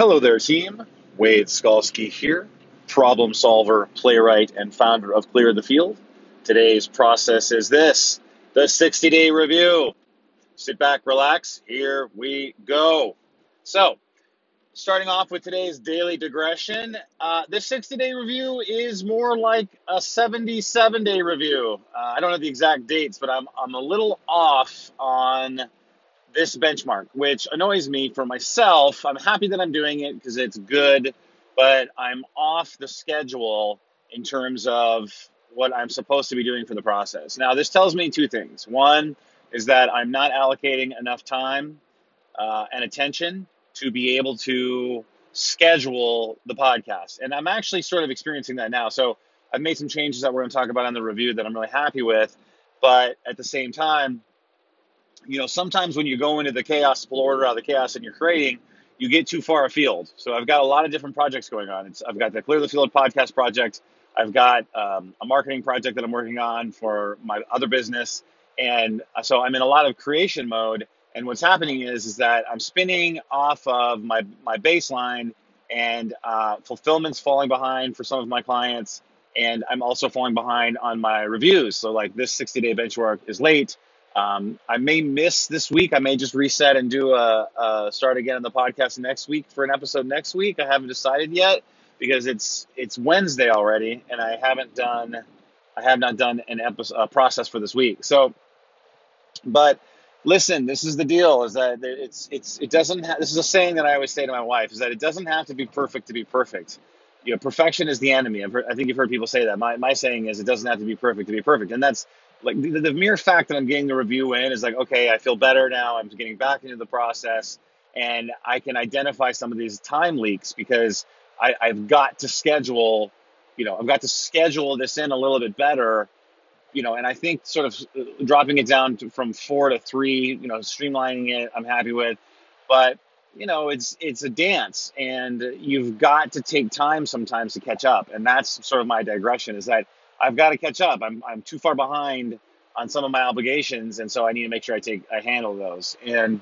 Hello there, team. Wade Skalski here, problem solver, playwright, and founder of Clear the Field. Today's process is this the 60 day review. Sit back, relax. Here we go. So, starting off with today's daily digression, uh, this 60 day review is more like a 77 day review. Uh, I don't know the exact dates, but I'm, I'm a little off on this benchmark, which annoys me for myself. I'm happy that I'm doing it because it's good, but I'm off the schedule in terms of what I'm supposed to be doing for the process. Now, this tells me two things. One is that I'm not allocating enough time uh, and attention to be able to schedule the podcast. And I'm actually sort of experiencing that now. So I've made some changes that we're going to talk about on the review that I'm really happy with. But at the same time, you know, sometimes when you go into the chaos order out of the chaos and you're creating, you get too far afield. So I've got a lot of different projects going on. It's, I've got the Clear the Field podcast project. I've got um, a marketing project that I'm working on for my other business, and so I'm in a lot of creation mode. And what's happening is is that I'm spinning off of my my baseline, and uh, fulfillment's falling behind for some of my clients, and I'm also falling behind on my reviews. So like this 60 day benchmark is late um, I may miss this week. I may just reset and do a, a, start again on the podcast next week for an episode next week. I haven't decided yet because it's it's Wednesday already, and I haven't done I have not done an episode a process for this week. So, but listen, this is the deal: is that it's it's it doesn't. Ha- this is a saying that I always say to my wife: is that it doesn't have to be perfect to be perfect. You know, perfection is the enemy. Heard, i think you've heard people say that. My my saying is it doesn't have to be perfect to be perfect, and that's like the, the, mere fact that I'm getting the review in is like, okay, I feel better now. I'm getting back into the process and I can identify some of these time leaks because I, I've got to schedule, you know, I've got to schedule this in a little bit better, you know, and I think sort of uh, dropping it down to, from four to three, you know, streamlining it, I'm happy with, but you know, it's it's a dance, and you've got to take time sometimes to catch up, and that's sort of my digression. Is that I've got to catch up. I'm I'm too far behind on some of my obligations, and so I need to make sure I take I handle those. And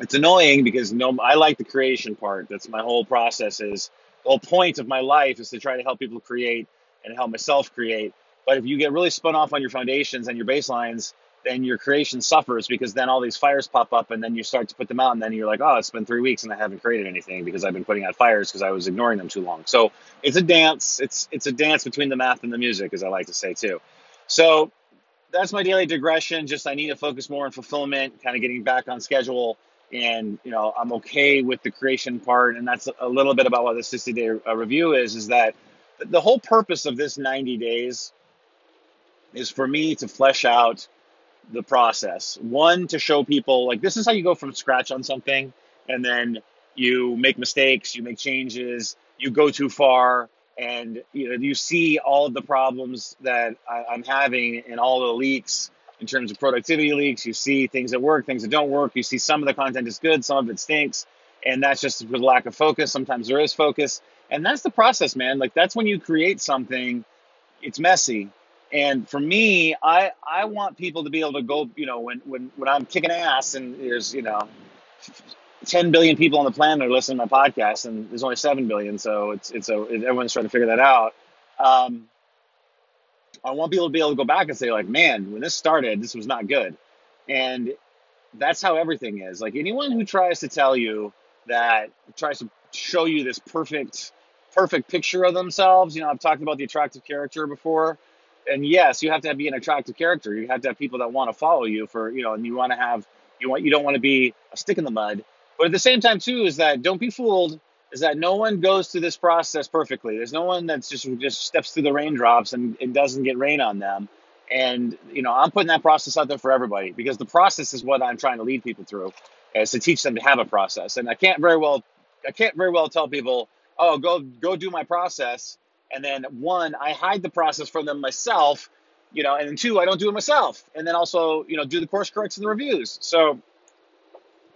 it's annoying because no, I like the creation part. That's my whole process. Is the whole point of my life is to try to help people create and help myself create. But if you get really spun off on your foundations and your baselines, then your creation suffers because then all these fires pop up and then you start to put them out and then you're like, oh, it's been three weeks and I haven't created anything because I've been putting out fires because I was ignoring them too long. So it's a dance. It's it's a dance between the math and the music, as I like to say too. So that's my daily digression. Just I need to focus more on fulfillment, kind of getting back on schedule. And you know, I'm okay with the creation part, and that's a little bit about what the 60 day uh, review is. Is that the whole purpose of this 90 days is for me to flesh out the process. One, to show people like this is how you go from scratch on something, and then you make mistakes, you make changes, you go too far, and you know you see all of the problems that I, I'm having and all the leaks in terms of productivity leaks. You see things that work, things that don't work. You see some of the content is good, some of it stinks, and that's just with lack of focus. Sometimes there is focus, and that's the process, man. Like that's when you create something. It's messy, and for me, I I want people to be able to go, you know, when when when I'm kicking ass and there's you know, ten billion people on the planet are listening to my podcast, and there's only seven billion, so it's it's a everyone's trying to figure that out. Um, I want people to be able to go back and say like, man, when this started, this was not good, and that's how everything is. Like anyone who tries to tell you that tries to show you this perfect perfect picture of themselves, you know, I've talked about the attractive character before and yes, you have to be an attractive character. You have to have people that want to follow you for you know, and you want to have you want you don't want to be a stick in the mud. But at the same time, too, is that don't be fooled. Is that no one goes through this process perfectly. There's no one that's just just steps through the raindrops and it doesn't get rain on them. And you know, I'm putting that process out there for everybody because the process is what I'm trying to lead people through, is to teach them to have a process. And I can't very well, I can't very well tell people, oh, go go do my process and then one, I hide the process from them myself, you know, and then two, I don't do it myself. And then also, you know, do the course corrects and the reviews. So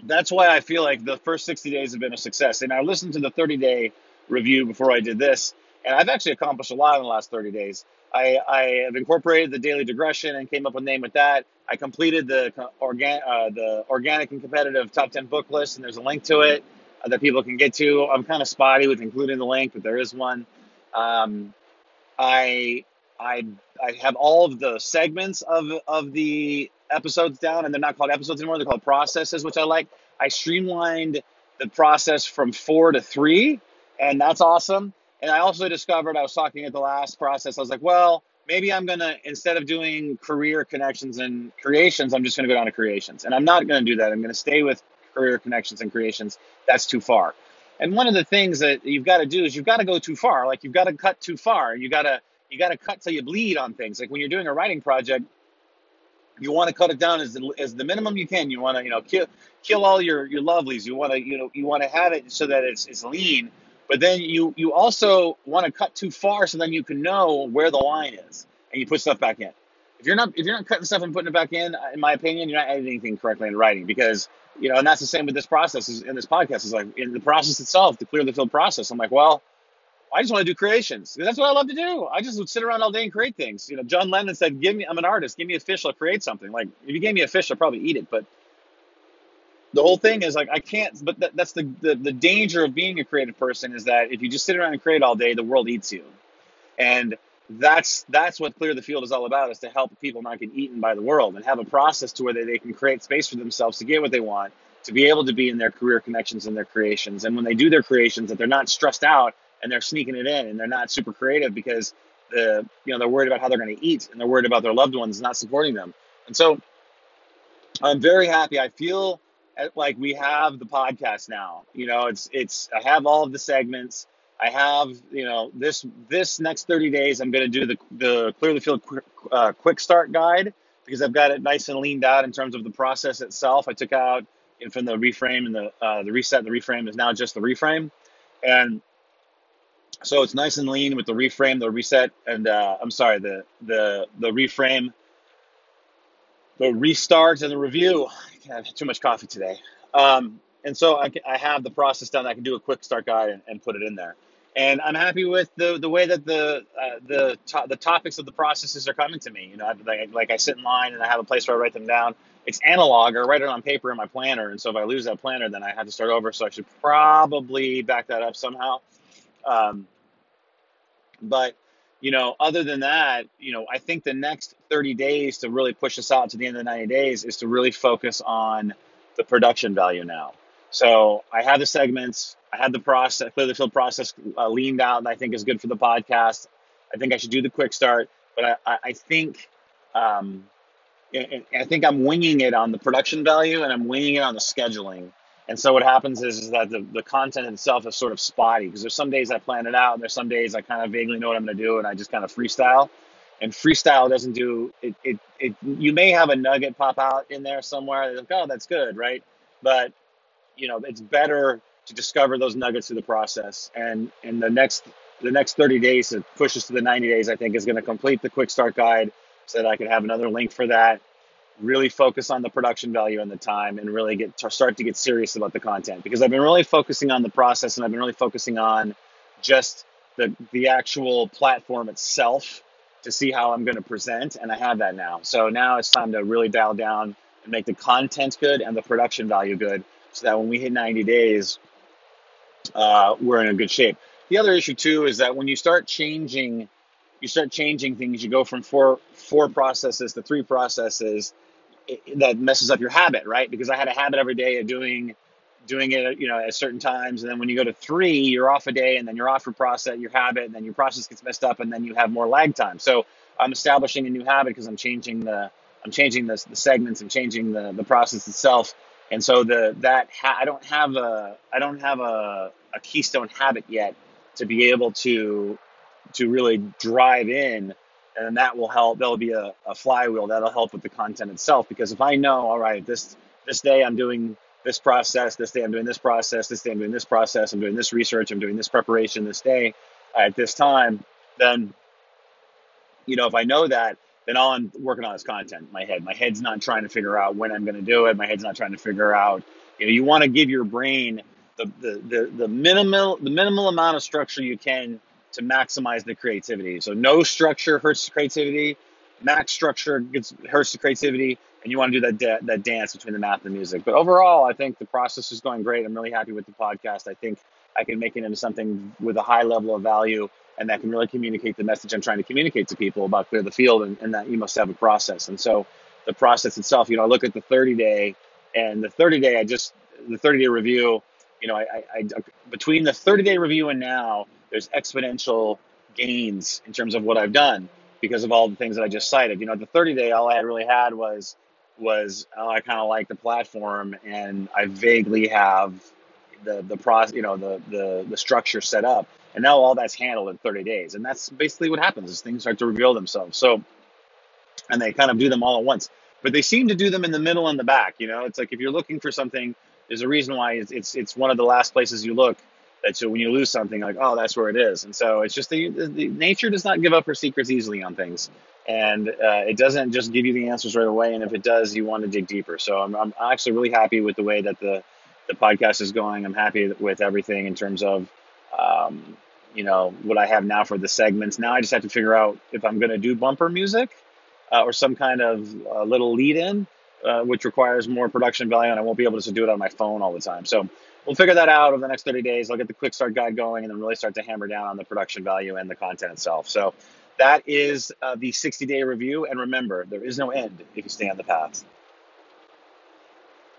that's why I feel like the first 60 days have been a success. And I listened to the 30 day review before I did this, and I've actually accomplished a lot in the last 30 days. I, I have incorporated the daily digression and came up with a name with that. I completed the organ, uh, the organic and competitive top 10 book list, and there's a link to it. uh, that people can get to. I'm kind of spotty with including the link, but there is one. Um, I I I have all of the segments of of the episodes down, and they're not called episodes anymore. They're called processes, which I like. I streamlined the process from four to three, and that's awesome. And I also discovered I was talking at the last process. I was like, well, maybe I'm gonna instead of doing career connections and creations, I'm just gonna go down to creations, and I'm not gonna do that. I'm gonna stay with career connections and creations. That's too far. And one of the things that you've got to do is you've got to go too far. Like you've got to cut too far. You got to you got to cut till you bleed on things. Like when you're doing a writing project, you want to cut it down as the, as the minimum you can. You want to you know kill kill all your your lovelies. You want to you know you want to have it so that it's it's lean. But then you you also want to cut too far so then you can know where the line is and you put stuff back in. If you're not if you're not cutting stuff and putting it back in, in my opinion, you're not editing anything correctly in writing because you know, and that's the same with this process. Is in this podcast is like in the process itself, the clear the field process. I'm like, well, I just want to do creations. That's what I love to do. I just would sit around all day and create things. You know, John Lennon said, "Give me, I'm an artist. Give me a fish, I'll create something." Like if you gave me a fish, I'll probably eat it. But the whole thing is like I can't. But that, that's the, the the danger of being a creative person is that if you just sit around and create all day, the world eats you. And that's that's what clear the field is all about is to help people not get eaten by the world and have a process to where they, they can create space for themselves to get what they want to be able to be in their career connections and their creations. And when they do their creations that they're not stressed out and they're sneaking it in and they're not super creative because the you know they're worried about how they're going to eat and they're worried about their loved ones not supporting them. And so i'm very happy. I feel like we have the podcast now. You know it's it's i have all of the segments I have, you know, this this next 30 days, I'm going to do the the clear the field quick, uh, quick start guide because I've got it nice and leaned out in terms of the process itself. I took out and from the reframe and the uh, the reset. The reframe is now just the reframe, and so it's nice and lean with the reframe, the reset, and uh, I'm sorry, the the the reframe, the restart, and the review. I have too much coffee today. Um, and so I, I have the process done. I can do a quick start guide and, and put it in there and I'm happy with the the way that the uh, the to- the topics of the processes are coming to me. You know, I, like, like I sit in line and I have a place where I write them down. It's analog, or write it on paper in my planner, and so if I lose that planner, then I have to start over. So I should probably back that up somehow. Um, but you know, other than that, you know, I think the next 30 days to really push us out to the end of the 90 days is to really focus on the production value now. So I have the segments. I had the process, clear the field process uh, leaned out, and I think is good for the podcast. I think I should do the quick start, but I, I think, um, I think I'm winging it on the production value, and I'm winging it on the scheduling. And so what happens is, is that the, the content itself is sort of spotty because there's some days I plan it out, and there's some days I kind of vaguely know what I'm going to do, and I just kind of freestyle. And freestyle doesn't do it, it. It you may have a nugget pop out in there somewhere. Like, oh, that's good, right? But you know, it's better to discover those nuggets through the process. And in the next the next 30 days it pushes to the 90 days, I think is going to complete the quick start guide so that I can have another link for that. Really focus on the production value and the time, and really get to start to get serious about the content because I've been really focusing on the process and I've been really focusing on just the the actual platform itself to see how I'm going to present, and I have that now. So now it's time to really dial down and make the content good and the production value good, so that when we hit 90 days, uh, we're in a good shape. The other issue too is that when you start changing, you start changing things. You go from four four processes to three processes. It, that messes up your habit, right? Because I had a habit every day of doing doing it, you know, at certain times, and then when you go to three, you're off a day, and then you're off your process, your habit, and then your process gets messed up, and then you have more lag time. So I'm establishing a new habit because I'm changing the I'm changing the, the segments, I'm changing the the process itself and so the that ha- I don't have a I don't have a, a keystone habit yet to be able to to really drive in and that will help that'll be a, a flywheel that'll help with the content itself because if I know all right this this day I'm doing this process this day I'm doing this process this day I'm doing this process I'm doing this research I'm doing this preparation this day at this time then you know if I know that then all I'm working on is content my head. My head's not trying to figure out when I'm going to do it. My head's not trying to figure out, you know, you want to give your brain the, the, the, the minimal, the minimal amount of structure you can to maximize the creativity. So no structure hurts the creativity. Max structure gets hurts the creativity. and you want to do that da- that dance between the math and the music. But overall, I think the process is going great. I'm really happy with the podcast. I think I can make it into something with a high level of value and that can really communicate the message I'm trying to communicate to people about clear the field and, and that you must have a process. And so the process itself, you know, I look at the 30 day and the 30 day, I just, the 30 day review, you know, I, I, I between the 30 day review and now, there's exponential gains in terms of what I've done because of all the things that I just cited. You know, the 30 day, all I had really had was was oh, I kind of like the platform and I vaguely have the the process, you know, the the the structure set up, and now all that's handled in 30 days, and that's basically what happens is things start to reveal themselves. So, and they kind of do them all at once, but they seem to do them in the middle and the back. You know, it's like if you're looking for something, there's a reason why it's it's, it's one of the last places you look. That so when you lose something, like oh, that's where it is, and so it's just the, the, nature does not give up her secrets easily on things and uh, it doesn't just give you the answers right away. And if it does, you want to dig deeper. So I'm, I'm actually really happy with the way that the the podcast is going. I'm happy with everything in terms of um, you know what I have now for the segments. Now I just have to figure out if I'm going to do bumper music uh, or some kind of uh, little lead in, uh, which requires more production value, and I won't be able to do it on my phone all the time. So we'll figure that out over the next 30 days. I'll get the quick start guide going, and then really start to hammer down on the production value and the content itself. So that is uh, the 60 day review. And remember, there is no end if you stay on the path.